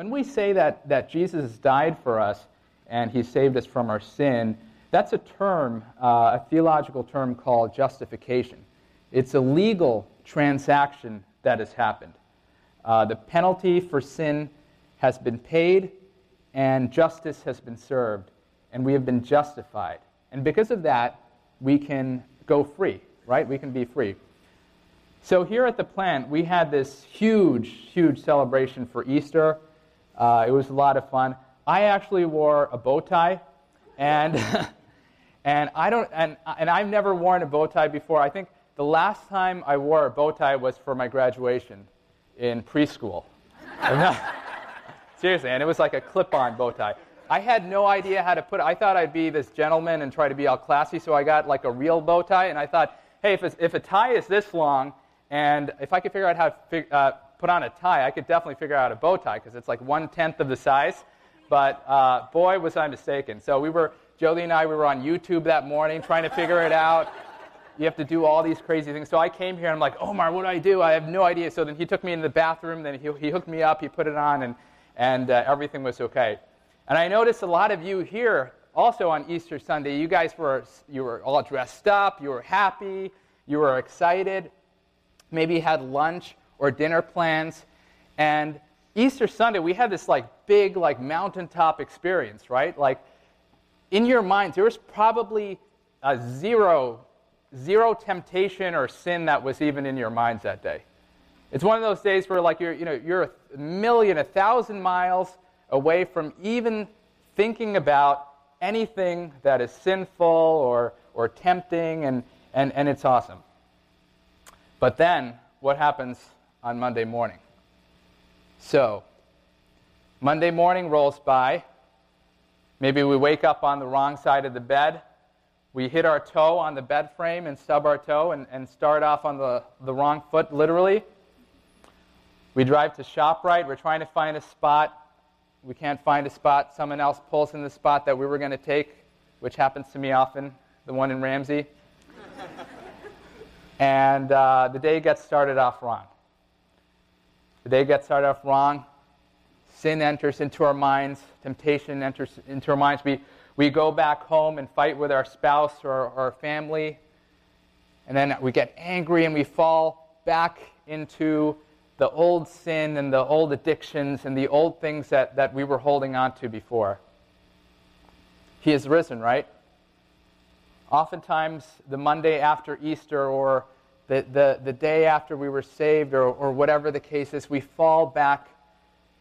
when we say that, that Jesus died for us and he saved us from our sin, that's a term, uh, a theological term called justification. It's a legal transaction that has happened. Uh, the penalty for sin has been paid, and justice has been served, and we have been justified. And because of that, we can go free, right? We can be free. So here at the plant, we had this huge, huge celebration for Easter. Uh, it was a lot of fun. I actually wore a bow tie, and and I don't and and I've never worn a bow tie before. I think the last time I wore a bow tie was for my graduation in preschool. Seriously, and it was like a clip-on bow tie. I had no idea how to put it. I thought I'd be this gentleman and try to be all classy, so I got like a real bow tie, and I thought, hey, if, if a tie is this long, and if I could figure out how to fig- uh, put on a tie, I could definitely figure out a bow tie because it's like one tenth of the size. But uh, boy, was I mistaken. So we were, Jolie and I, we were on YouTube that morning trying to figure it out. You have to do all these crazy things. So I came here and I'm like, Omar, what do I do? I have no idea. So then he took me in the bathroom, then he, he hooked me up, he put it on, and and uh, everything was okay. And I noticed a lot of you here also on Easter Sunday, you guys were, you were all dressed up, you were happy, you were excited, maybe had lunch or dinner plans. And Easter Sunday, we had this like big like mountaintop experience, right? Like in your minds, there was probably a zero, zero temptation or sin that was even in your minds that day. It's one of those days where like you're, you know, you're a million, a thousand miles away from even thinking about anything that is sinful or, or tempting, and, and, and it's awesome. But then, what happens on Monday morning? So, Monday morning rolls by. Maybe we wake up on the wrong side of the bed. We hit our toe on the bed frame and stub our toe and, and start off on the, the wrong foot, literally. We drive to ShopRite. We're trying to find a spot. We can't find a spot. Someone else pulls in the spot that we were going to take, which happens to me often, the one in Ramsey. and uh, the day gets started off wrong. The day gets started off wrong. Sin enters into our minds. Temptation enters into our minds. We, we go back home and fight with our spouse or our family. And then we get angry and we fall back into the old sin and the old addictions and the old things that, that we were holding on to before. He is risen, right? Oftentimes, the Monday after Easter or the, the, the day after we were saved or, or whatever the case is, we fall back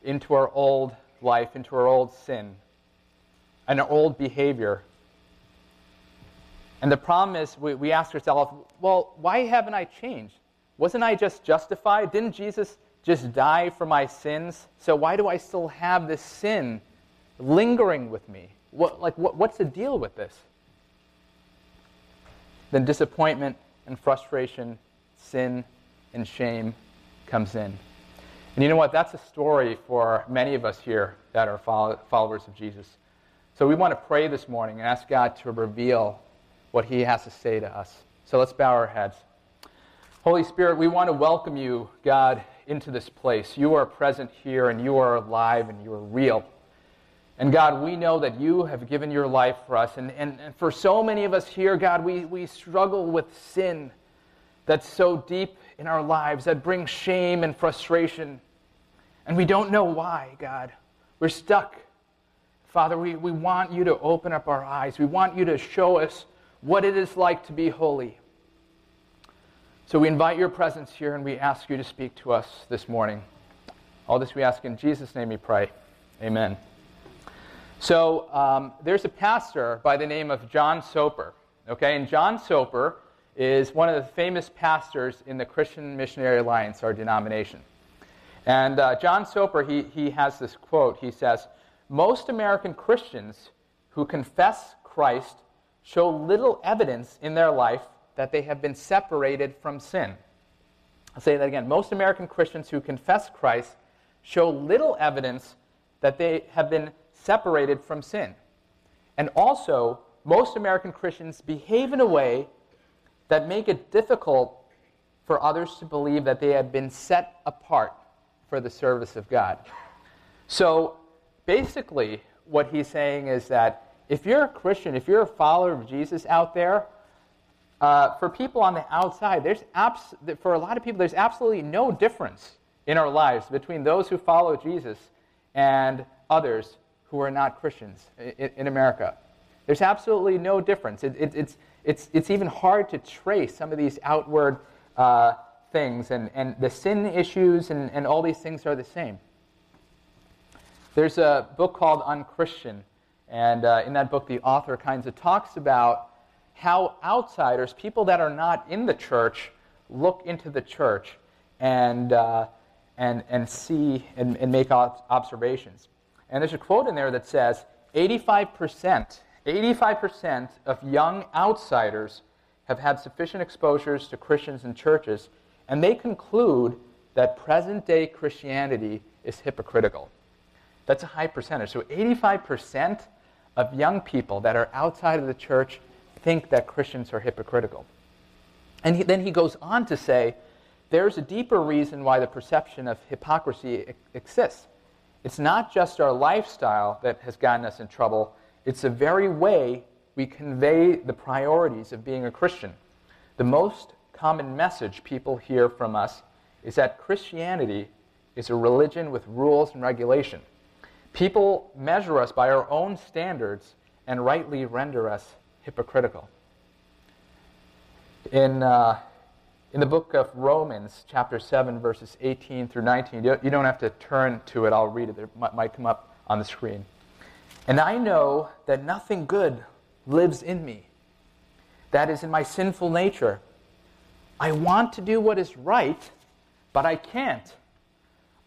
into our old life, into our old sin, and our old behavior. And the problem is, we, we ask ourselves, well, why haven't I changed? Wasn't I just justified? Didn't Jesus just die for my sins? So why do I still have this sin lingering with me? What, like, what, what's the deal with this? Then disappointment and frustration, sin and shame comes in. And you know what? That's a story for many of us here that are followers of Jesus. So we want to pray this morning and ask God to reveal what He has to say to us. So let's bow our heads. Holy Spirit, we want to welcome you, God, into this place. You are present here and you are alive and you are real. And God, we know that you have given your life for us. And, and, and for so many of us here, God, we, we struggle with sin that's so deep in our lives that brings shame and frustration. And we don't know why, God. We're stuck. Father, we, we want you to open up our eyes. We want you to show us what it is like to be holy. So we invite your presence here and we ask you to speak to us this morning. All this we ask in Jesus' name we pray. Amen. So um, there's a pastor by the name of John Soper. Okay, and John Soper is one of the famous pastors in the Christian Missionary Alliance, our denomination. And uh, John Soper, he, he has this quote. He says, Most American Christians who confess Christ show little evidence in their life that they have been separated from sin. I'll say that again. Most American Christians who confess Christ show little evidence that they have been separated from sin. And also, most American Christians behave in a way that make it difficult for others to believe that they have been set apart for the service of God. So basically, what he's saying is that if you're a Christian, if you're a follower of Jesus out there, uh, for people on the outside, there's abs- for a lot of people, there's absolutely no difference in our lives between those who follow Jesus and others who are not Christians in, in America. There's absolutely no difference. It, it, it's, it's, it's even hard to trace some of these outward uh, things, and, and the sin issues and, and all these things are the same. There's a book called Unchristian, and uh, in that book, the author kinds of talks about how outsiders, people that are not in the church, look into the church and, uh, and, and see and, and make observations. And there's a quote in there that says 85%, 85% of young outsiders have had sufficient exposures to Christians and churches, and they conclude that present day Christianity is hypocritical. That's a high percentage. So 85% of young people that are outside of the church think that Christians are hypocritical. And he, then he goes on to say there's a deeper reason why the perception of hypocrisy exists. It's not just our lifestyle that has gotten us in trouble, it's the very way we convey the priorities of being a Christian. The most common message people hear from us is that Christianity is a religion with rules and regulation. People measure us by our own standards and rightly render us hypocritical. In, uh, in the book of Romans, chapter 7, verses 18 through 19, you don't have to turn to it, I'll read it. It might come up on the screen. And I know that nothing good lives in me, that is, in my sinful nature. I want to do what is right, but I can't.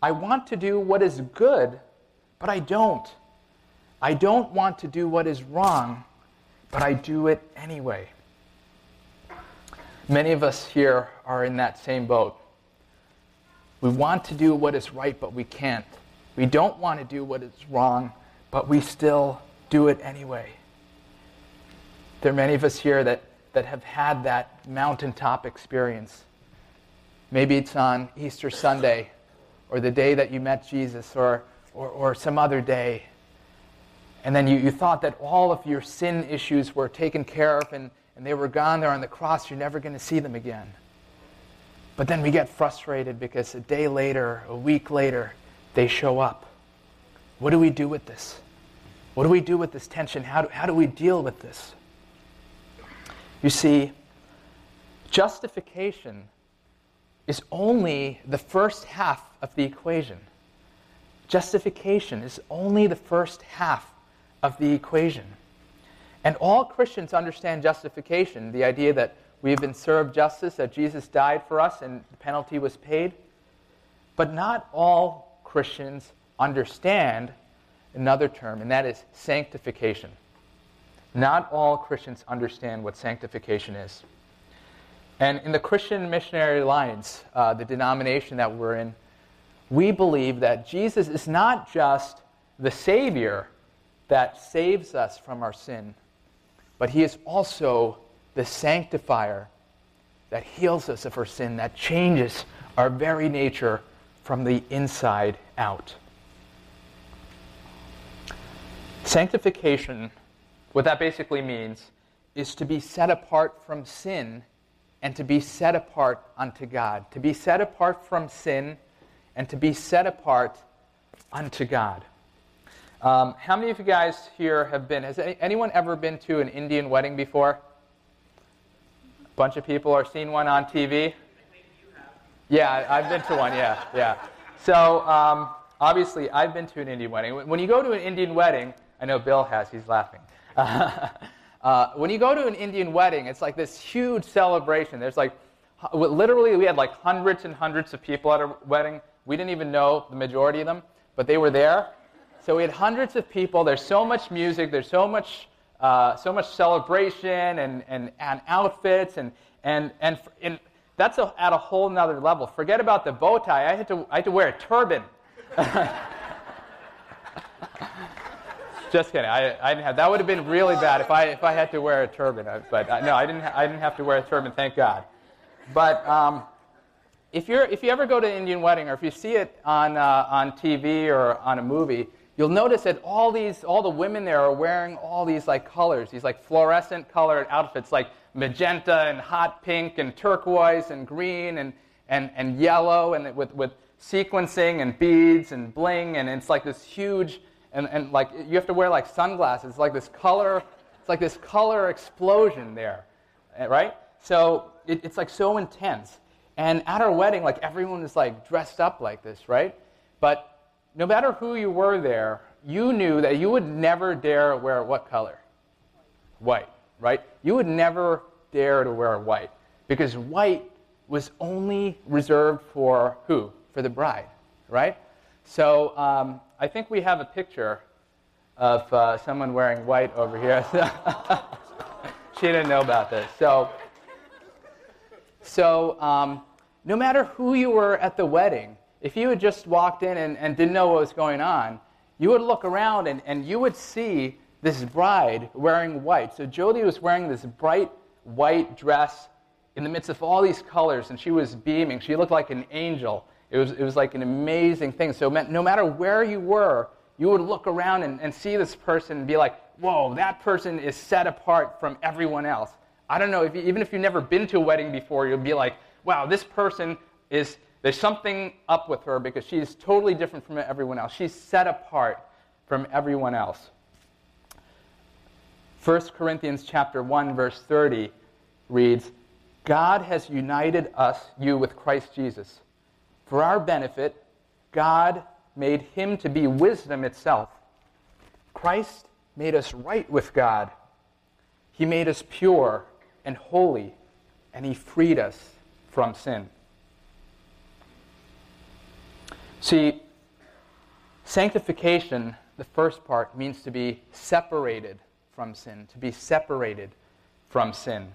I want to do what is good, but I don't. I don't want to do what is wrong, but I do it anyway. Many of us here are in that same boat. We want to do what is right, but we can't. We don't want to do what is wrong, but we still do it anyway. There are many of us here that, that have had that mountaintop experience. Maybe it's on Easter Sunday, or the day that you met Jesus, or, or, or some other day and then you, you thought that all of your sin issues were taken care of and, and they were gone there on the cross. You're never going to see them again. But then we get frustrated because a day later, a week later, they show up. What do we do with this? What do we do with this tension? How do, how do we deal with this? You see, justification is only the first half of the equation. Justification is only the first half of the equation. And all Christians understand justification, the idea that we have been served justice, that Jesus died for us and the penalty was paid. But not all Christians understand another term, and that is sanctification. Not all Christians understand what sanctification is. And in the Christian Missionary Alliance, uh, the denomination that we're in, we believe that Jesus is not just the Savior that saves us from our sin, but He is also the sanctifier that heals us of our sin, that changes our very nature from the inside out. Sanctification, what that basically means, is to be set apart from sin and to be set apart unto God. To be set apart from sin and to be set apart unto God. Um, how many of you guys here have been? Has anyone ever been to an Indian wedding before? A bunch of people are seeing one on TV. Yeah, I've been to one. Yeah, yeah. So um, obviously, I've been to an Indian wedding. When you go to an Indian wedding, I know Bill has. He's laughing. uh, when you go to an Indian wedding, it's like this huge celebration. There's like literally, we had like hundreds and hundreds of people at our wedding. We didn't even know the majority of them, but they were there so we had hundreds of people. There's so much music. There's so much, uh, so much celebration and, and, and outfits. And, and, and, and that's a, at a whole nother level. Forget about the bow tie. I had to, I had to wear a turban. Just kidding. I, I didn't have, that would have been really bad if I, if I had to wear a turban. But uh, no, I didn't, I didn't have to wear a turban, thank God. But um, if, you're, if you ever go to an Indian wedding or if you see it on, uh, on TV or on a movie, you'll notice that all these, all the women there are wearing all these like colors, these like fluorescent colored outfits, like magenta and hot pink and turquoise and green and, and, and yellow and with, with sequencing and beads and bling. And it's like this huge, and, and like you have to wear like sunglasses. It's like this color, it's like this color explosion there, eh, right? So it, it's like so intense. And at our wedding, like everyone is like dressed up like this, right? But no matter who you were there, you knew that you would never dare wear what color? White, right? You would never dare to wear white because white was only reserved for who? For the bride, right? So um, I think we have a picture of uh, someone wearing white over here. she didn't know about this. So so, um, no matter who you were at the wedding, if you had just walked in and, and didn't know what was going on, you would look around and, and you would see this bride wearing white. So, Jody was wearing this bright white dress in the midst of all these colors, and she was beaming. She looked like an angel. It was, it was like an amazing thing. So, no matter where you were, you would look around and, and see this person and be like, whoa, that person is set apart from everyone else. I don't know, if you, even if you've never been to a wedding before, you'll be like, wow, this person is, there's something up with her because she's totally different from everyone else. She's set apart from everyone else. 1 Corinthians chapter 1 verse 30 reads, God has united us, you with Christ Jesus. For our benefit, God made him to be wisdom itself. Christ made us right with God. He made us pure and holy, and He freed us from sin. See, sanctification, the first part, means to be separated from sin, to be separated from sin.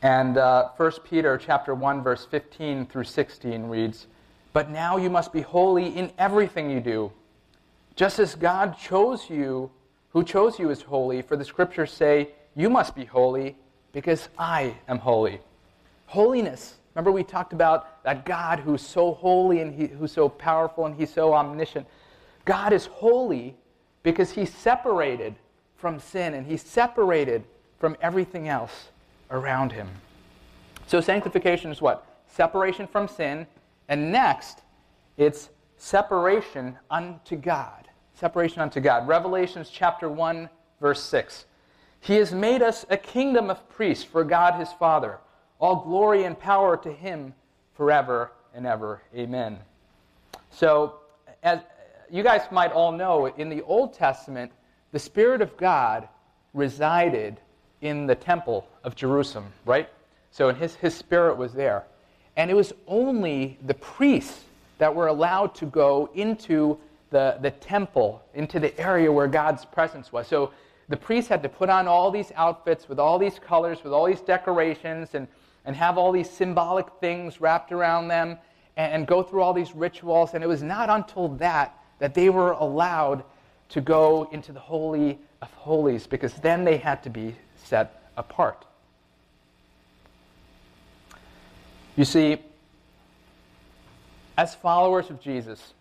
And uh, 1 Peter chapter 1, verse 15 through 16 reads, But now you must be holy in everything you do, just as God chose you, who chose you as holy, for the scriptures say, you must be holy because I am holy. Holiness. Remember, we talked about that God who's so holy and he, who's so powerful and he's so omniscient. God is holy because he's separated from sin and he's separated from everything else around him. So, sanctification is what? Separation from sin. And next, it's separation unto God. Separation unto God. Revelations chapter 1, verse 6. He has made us a kingdom of priests for God his Father. All glory and power to him forever and ever. Amen. So, as you guys might all know, in the Old Testament, the Spirit of God resided in the temple of Jerusalem, right? So his, his spirit was there. And it was only the priests that were allowed to go into the, the temple, into the area where God's presence was. So the priests had to put on all these outfits with all these colors, with all these decorations, and, and have all these symbolic things wrapped around them, and, and go through all these rituals. And it was not until that that they were allowed to go into the Holy of Holies, because then they had to be set apart. You see, as followers of Jesus,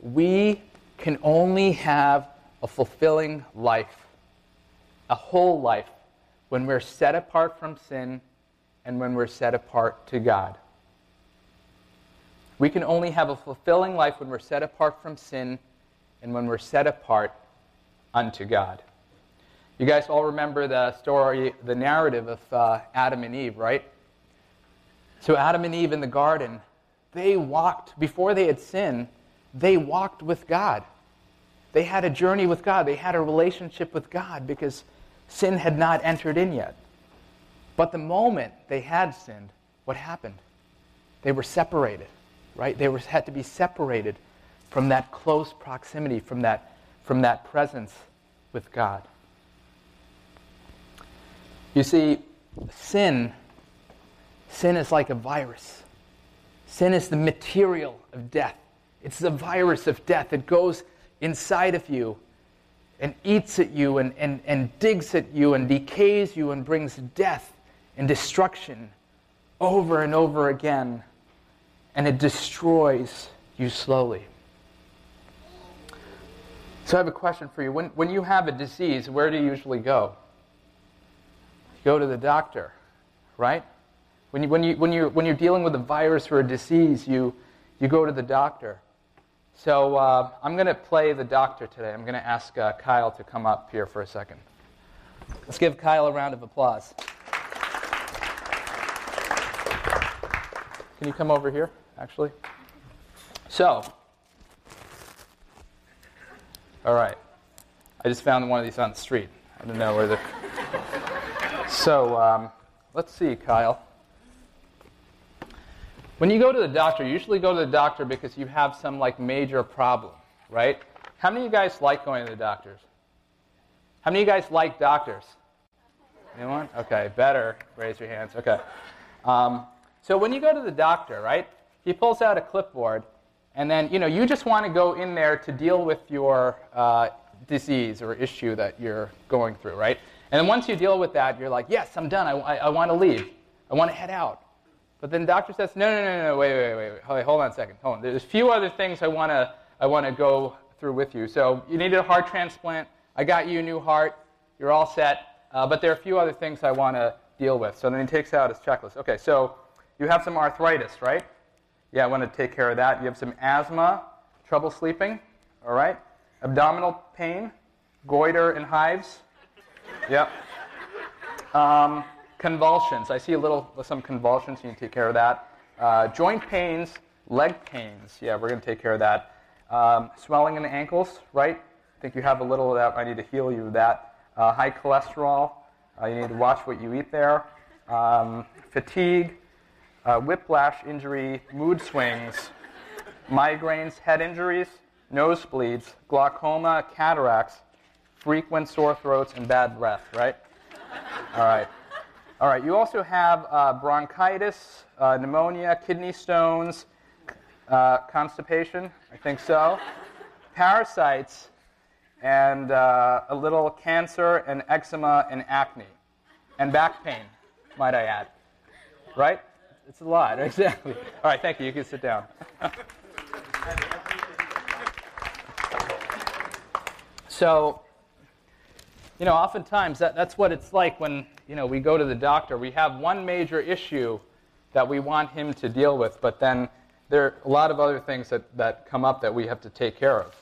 we can only have a fulfilling life, a whole life, when we're set apart from sin and when we're set apart to God. We can only have a fulfilling life when we're set apart from sin and when we're set apart unto God. You guys all remember the story, the narrative of uh, Adam and Eve, right? So, Adam and Eve in the garden, they walked, before they had sinned, they walked with God. They had a journey with God, they had a relationship with God because sin had not entered in yet. But the moment they had sinned, what happened? They were separated, right? They were, had to be separated from that close proximity, from that, from that presence with God. You see, sin, sin is like a virus. Sin is the material of death. It's the virus of death. It goes inside of you and eats at you and, and, and digs at you and decays you and brings death and destruction over and over again, and it destroys you slowly. So I have a question for you. When, when you have a disease, where do you usually go? You go to the doctor, right? When, you, when, you, when, you're, when you're dealing with a virus or a disease, you, you go to the doctor. So uh, I'm going to play the doctor today. I'm going to ask uh, Kyle to come up here for a second. Let's give Kyle a round of applause. Can you come over here, actually? So, all right. I just found one of these on the street. I don't know where the. So, um, let's see, Kyle. When you go to the doctor, you usually go to the doctor because you have some like major problem, right? How many of you guys like going to the doctors? How many of you guys like doctors? Anyone? Okay, better. Raise your hands. Okay. Um, so when you go to the doctor, right, he pulls out a clipboard, and then you know you just want to go in there to deal with your uh, disease or issue that you're going through, right? And then once you deal with that, you're like, yes, I'm done. I, I, I want to leave. I want to head out. But then the doctor says, no, no, no, no, wait, wait, wait, wait. Hold on a second. Hold on. There's a few other things I want to I want to go through with you. So you needed a heart transplant. I got you a new heart. You're all set. Uh, but there are a few other things I want to deal with. So then he takes out his checklist. Okay, so you have some arthritis, right? Yeah, I want to take care of that. You have some asthma, trouble sleeping, all right? Abdominal pain, goiter and hives. Yep. Um, convulsions. I see a little some convulsions. You need to take care of that. Uh, joint pains, leg pains. Yeah, we're going to take care of that. Um, swelling in the ankles, right? I think you have a little of that. I need to heal you of that. Uh, high cholesterol. Uh, you need to watch what you eat there. Um, fatigue, uh, whiplash injury, mood swings, migraines, head injuries, nosebleeds, glaucoma, cataracts, frequent sore throats, and bad breath, right? All right. All right, you also have uh, bronchitis, uh, pneumonia, kidney stones, uh, constipation, I think so, parasites, and uh, a little cancer and eczema and acne, and back pain, might I add. Right? It's a lot, exactly. All right, thank you. You can sit down. so, you know, oftentimes that, that's what it's like when, you know, we go to the doctor. We have one major issue that we want him to deal with, but then there are a lot of other things that, that come up that we have to take care of.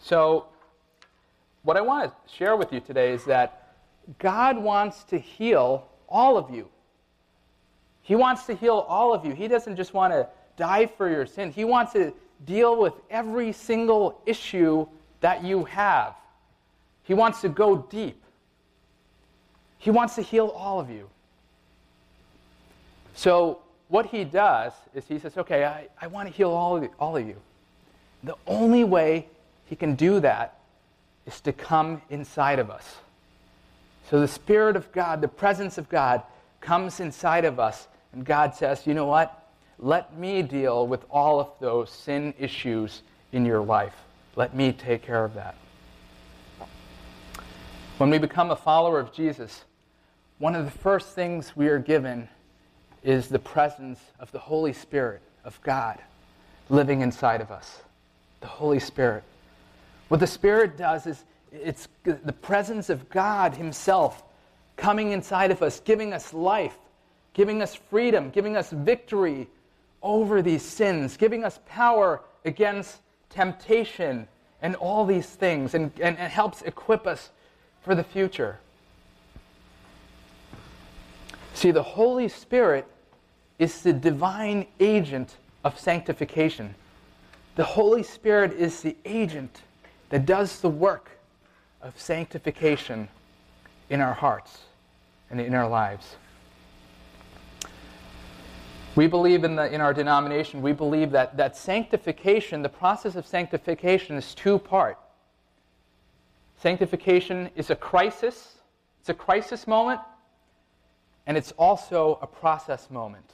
So, what I want to share with you today is that God wants to heal all of you. He wants to heal all of you. He doesn't just want to die for your sin, He wants to deal with every single issue that you have. He wants to go deep. He wants to heal all of you. So, what he does is he says, Okay, I, I want to heal all of, all of you. The only way he can do that is to come inside of us. So, the Spirit of God, the presence of God, comes inside of us and God says, you know what? Let me deal with all of those sin issues in your life. Let me take care of that. When we become a follower of Jesus, one of the first things we are given is the presence of the Holy Spirit of God living inside of us. The Holy Spirit. What the Spirit does is it's the presence of God Himself coming inside of us, giving us life, giving us freedom, giving us victory over these sins, giving us power against temptation and all these things, and, and, and helps equip us for the future. See, the Holy Spirit is the divine agent of sanctification. The Holy Spirit is the agent that does the work of sanctification in our hearts and in our lives. We believe in, the, in our denomination, we believe that, that sanctification, the process of sanctification, is two part. Sanctification is a crisis, it's a crisis moment, and it's also a process moment.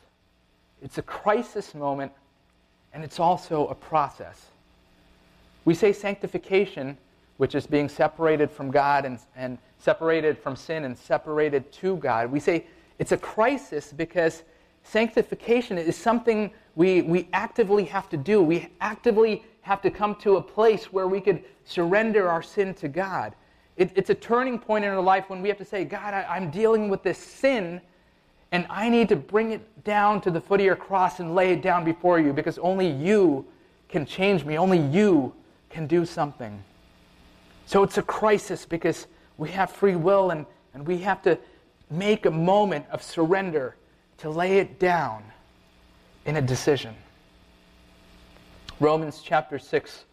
It's a crisis moment, and it's also a process. We say sanctification, which is being separated from God and, and separated from sin and separated to God. We say it's a crisis because sanctification is something we, we actively have to do. We actively have to come to a place where we could surrender our sin to God. It, it's a turning point in our life when we have to say, God, I, I'm dealing with this sin, and I need to bring it down to the foot of your cross and lay it down before you because only you can change me. Only you can do something. So it's a crisis because we have free will and, and we have to make a moment of surrender to lay it down in a decision. Romans chapter 6,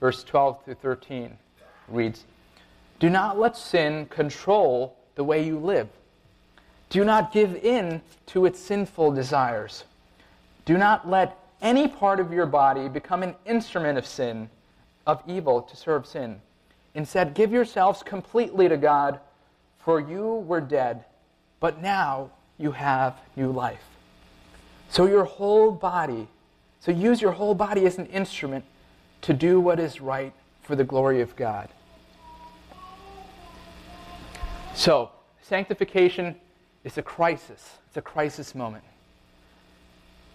verse 12 through 13 reads Do not let sin control the way you live. Do not give in to its sinful desires. Do not let any part of your body become an instrument of sin, of evil to serve sin. Instead, give yourselves completely to God, for you were dead, but now you have new life. So your whole body, so use your whole body as an instrument to do what is right for the glory of God. So, sanctification is a crisis. It's a crisis moment.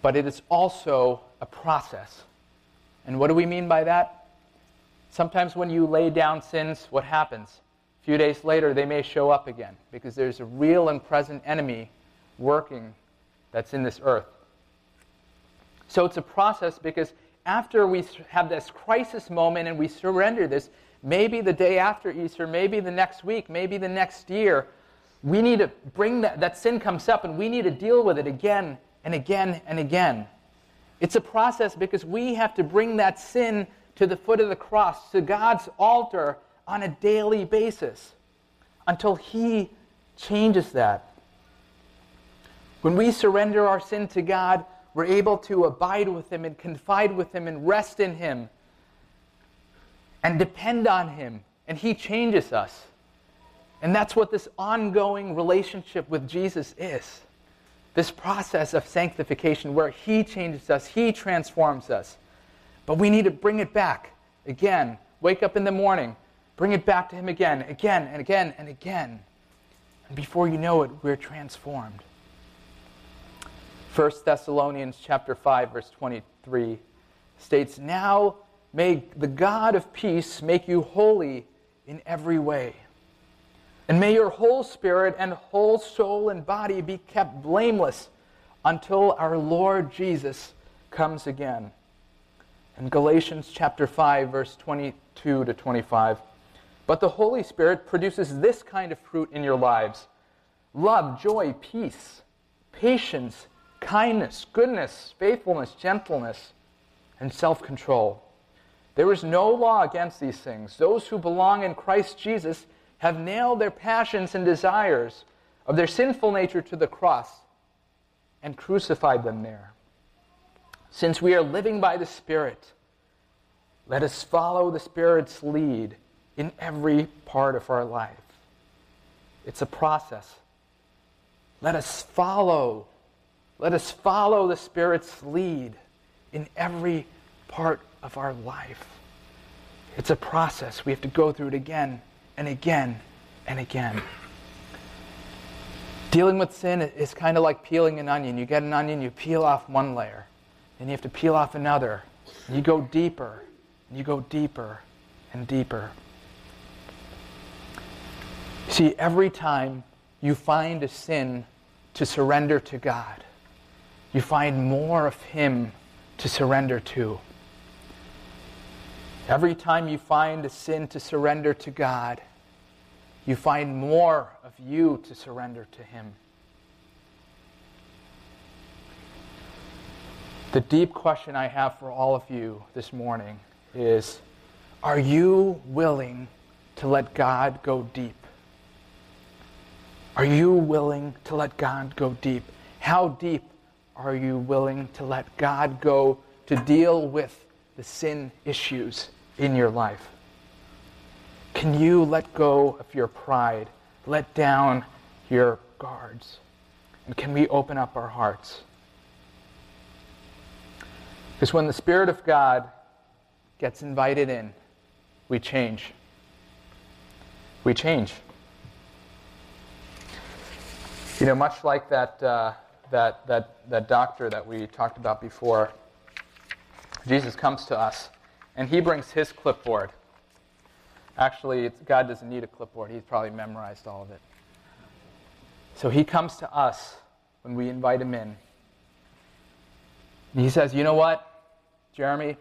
But it is also a process. And what do we mean by that? Sometimes when you lay down sins, what happens? A few days later, they may show up again because there's a real and present enemy working that's in this earth. So it's a process because after we have this crisis moment and we surrender this, maybe the day after Easter, maybe the next week, maybe the next year, we need to bring that, that sin comes up and we need to deal with it again and again and again. It's a process because we have to bring that sin to the foot of the cross, to God's altar on a daily basis until He changes that. When we surrender our sin to God, we're able to abide with Him and confide with Him and rest in Him and depend on Him, and He changes us. And that's what this ongoing relationship with Jesus is this process of sanctification where He changes us, He transforms us. But we need to bring it back again. Wake up in the morning, bring it back to Him again, again and again and again. And before you know it, we're transformed. 1 Thessalonians chapter 5 verse 23 states, "Now may the God of peace make you holy in every way, and may your whole spirit and whole soul and body be kept blameless until our Lord Jesus comes again." In Galatians chapter 5 verse 22 to 25, "But the Holy Spirit produces this kind of fruit in your lives: love, joy, peace, patience, kindness, goodness, faithfulness, gentleness, and self control. There is no law against these things. Those who belong in Christ Jesus have nailed their passions and desires of their sinful nature to the cross and crucified them there. Since we are living by the Spirit, let us follow the Spirit's lead in every part of our life. It's a process. Let us follow let us follow the Spirit's lead in every part of our life. It's a process. We have to go through it again and again and again. Dealing with sin is kind of like peeling an onion. You get an onion, you peel off one layer, then you have to peel off another. You go deeper, and you go deeper and deeper. See, every time you find a sin to surrender to God, you find more of Him to surrender to. Every time you find a sin to surrender to God, you find more of you to surrender to Him. The deep question I have for all of you this morning is Are you willing to let God go deep? Are you willing to let God go deep? How deep are you willing to let God go to deal with the sin issues in your life? Can you let go of your pride, let down your guards? And can we open up our hearts? Because when the Spirit of God gets invited in, we change. We change. You know, much like that. Uh, that, that, that doctor that we talked about before, Jesus comes to us and he brings his clipboard. Actually, God doesn't need a clipboard, he's probably memorized all of it. So he comes to us when we invite him in. And he says, You know what, Jeremy?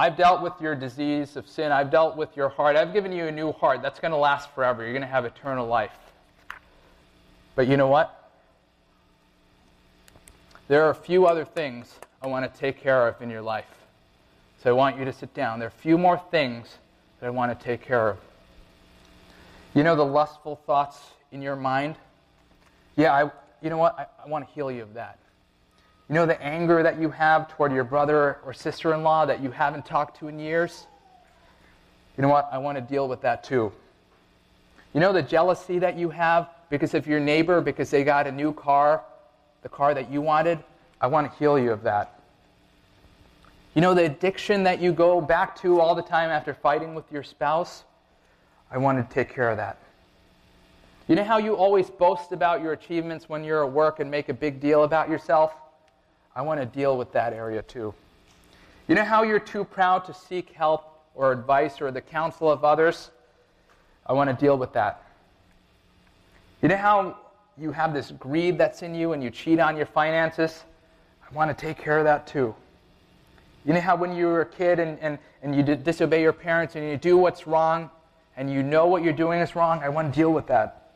I've dealt with your disease of sin. I've dealt with your heart. I've given you a new heart that's going to last forever. You're going to have eternal life. But you know what? There are a few other things I want to take care of in your life. So I want you to sit down. There are a few more things that I want to take care of. You know the lustful thoughts in your mind? Yeah, I, you know what? I, I want to heal you of that. You know the anger that you have toward your brother or sister in law that you haven't talked to in years? You know what? I want to deal with that too. You know the jealousy that you have because of your neighbor, because they got a new car, the car that you wanted? I want to heal you of that. You know the addiction that you go back to all the time after fighting with your spouse? I want to take care of that. You know how you always boast about your achievements when you're at work and make a big deal about yourself? I want to deal with that area too. You know how you're too proud to seek help or advice or the counsel of others? I want to deal with that. You know how you have this greed that's in you and you cheat on your finances? I want to take care of that too. You know how when you were a kid and, and, and you disobey your parents and you do what's wrong and you know what you're doing is wrong? I want to deal with that.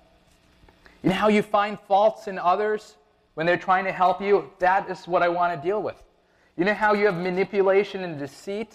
You know how you find faults in others when they're trying to help you, that is what I want to deal with. You know how you have manipulation and deceit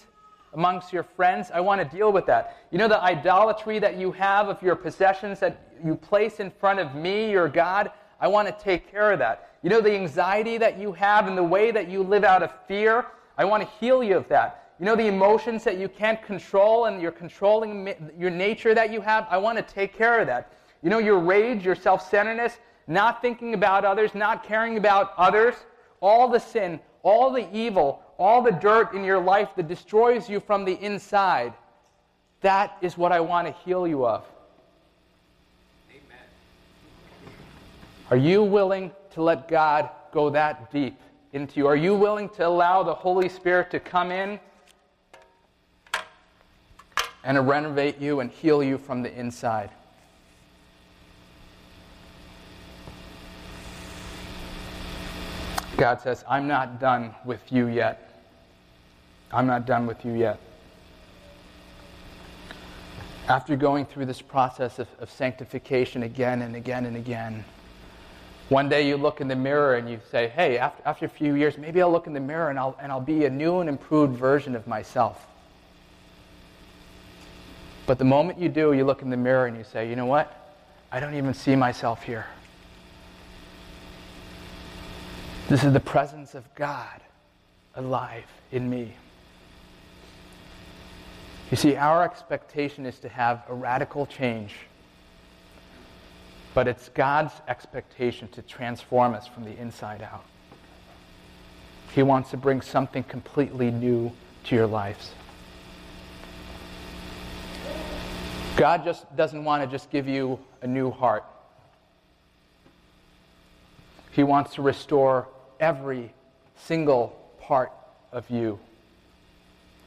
amongst your friends? I want to deal with that. You know the idolatry that you have of your possessions that you place in front of me, your God? I want to take care of that. You know the anxiety that you have and the way that you live out of fear? I want to heal you of that. You know the emotions that you can't control and your controlling your nature that you have? I want to take care of that. You know your rage, your self-centeredness? not thinking about others, not caring about others, all the sin, all the evil, all the dirt in your life that destroys you from the inside, that is what I want to heal you of. Amen. Are you willing to let God go that deep into you? Are you willing to allow the Holy Spirit to come in and to renovate you and heal you from the inside? God says, I'm not done with you yet. I'm not done with you yet. After going through this process of, of sanctification again and again and again, one day you look in the mirror and you say, hey, after, after a few years, maybe I'll look in the mirror and I'll, and I'll be a new and improved version of myself. But the moment you do, you look in the mirror and you say, you know what? I don't even see myself here. This is the presence of God alive in me. You see, our expectation is to have a radical change, but it's God's expectation to transform us from the inside out. He wants to bring something completely new to your lives. God just doesn't want to just give you a new heart. He wants to restore every single part of you.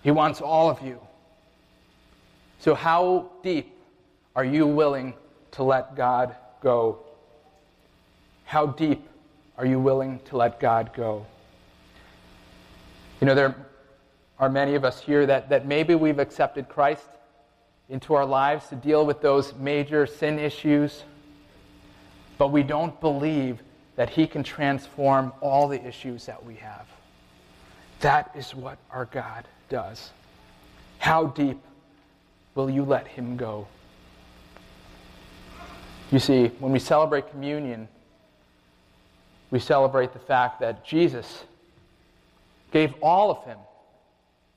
He wants all of you. So, how deep are you willing to let God go? How deep are you willing to let God go? You know, there are many of us here that, that maybe we've accepted Christ into our lives to deal with those major sin issues, but we don't believe that He can transform all the issues that we have. That is what our God does. How deep will you let Him go? You see, when we celebrate communion, we celebrate the fact that Jesus gave all of Him.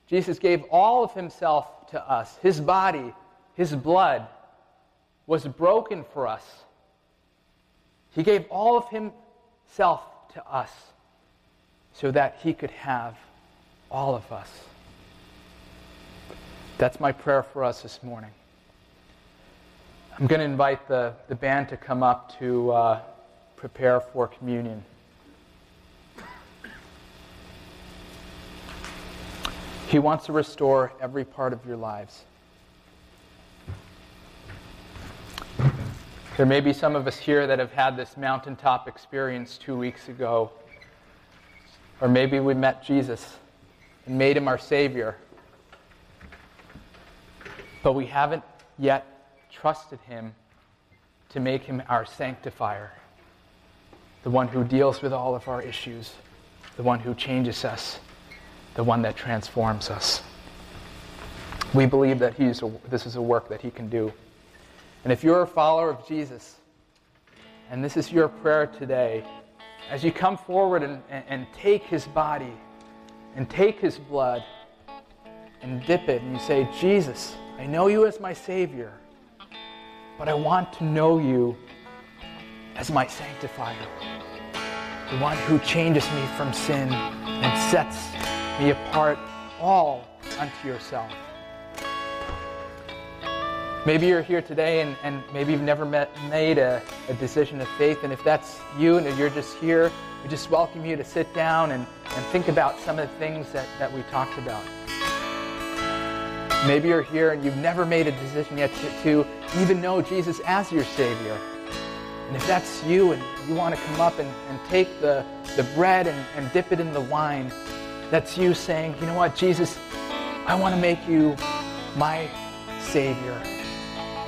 Jesus gave all of Himself to us. His body, His blood was broken for us. He gave all of himself to us so that he could have all of us. That's my prayer for us this morning. I'm going to invite the, the band to come up to uh, prepare for communion. He wants to restore every part of your lives. There may be some of us here that have had this mountaintop experience two weeks ago. Or maybe we met Jesus and made him our Savior. But we haven't yet trusted him to make him our sanctifier, the one who deals with all of our issues, the one who changes us, the one that transforms us. We believe that he's a, this is a work that he can do. And if you're a follower of Jesus, and this is your prayer today, as you come forward and, and, and take his body and take his blood and dip it, and you say, Jesus, I know you as my Savior but I want to know you as my sanctifier, the one who changes me from sin and sets me apart all unto yourself. Maybe you're here today and, and maybe you've never met, made a, a decision of faith, and if that's you and if you're just here, we just welcome you to sit down and, and think about some of the things that, that we talked about. Maybe you're here and you've never made a decision yet to, to even know Jesus as your Savior. And if that's you and you want to come up and, and take the, the bread and, and dip it in the wine, that's you saying, you know what, Jesus, I want to make you my Savior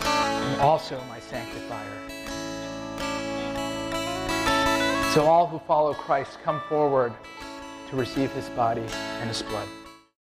and also my sanctifier. So all who follow Christ come forward to receive his body and his blood.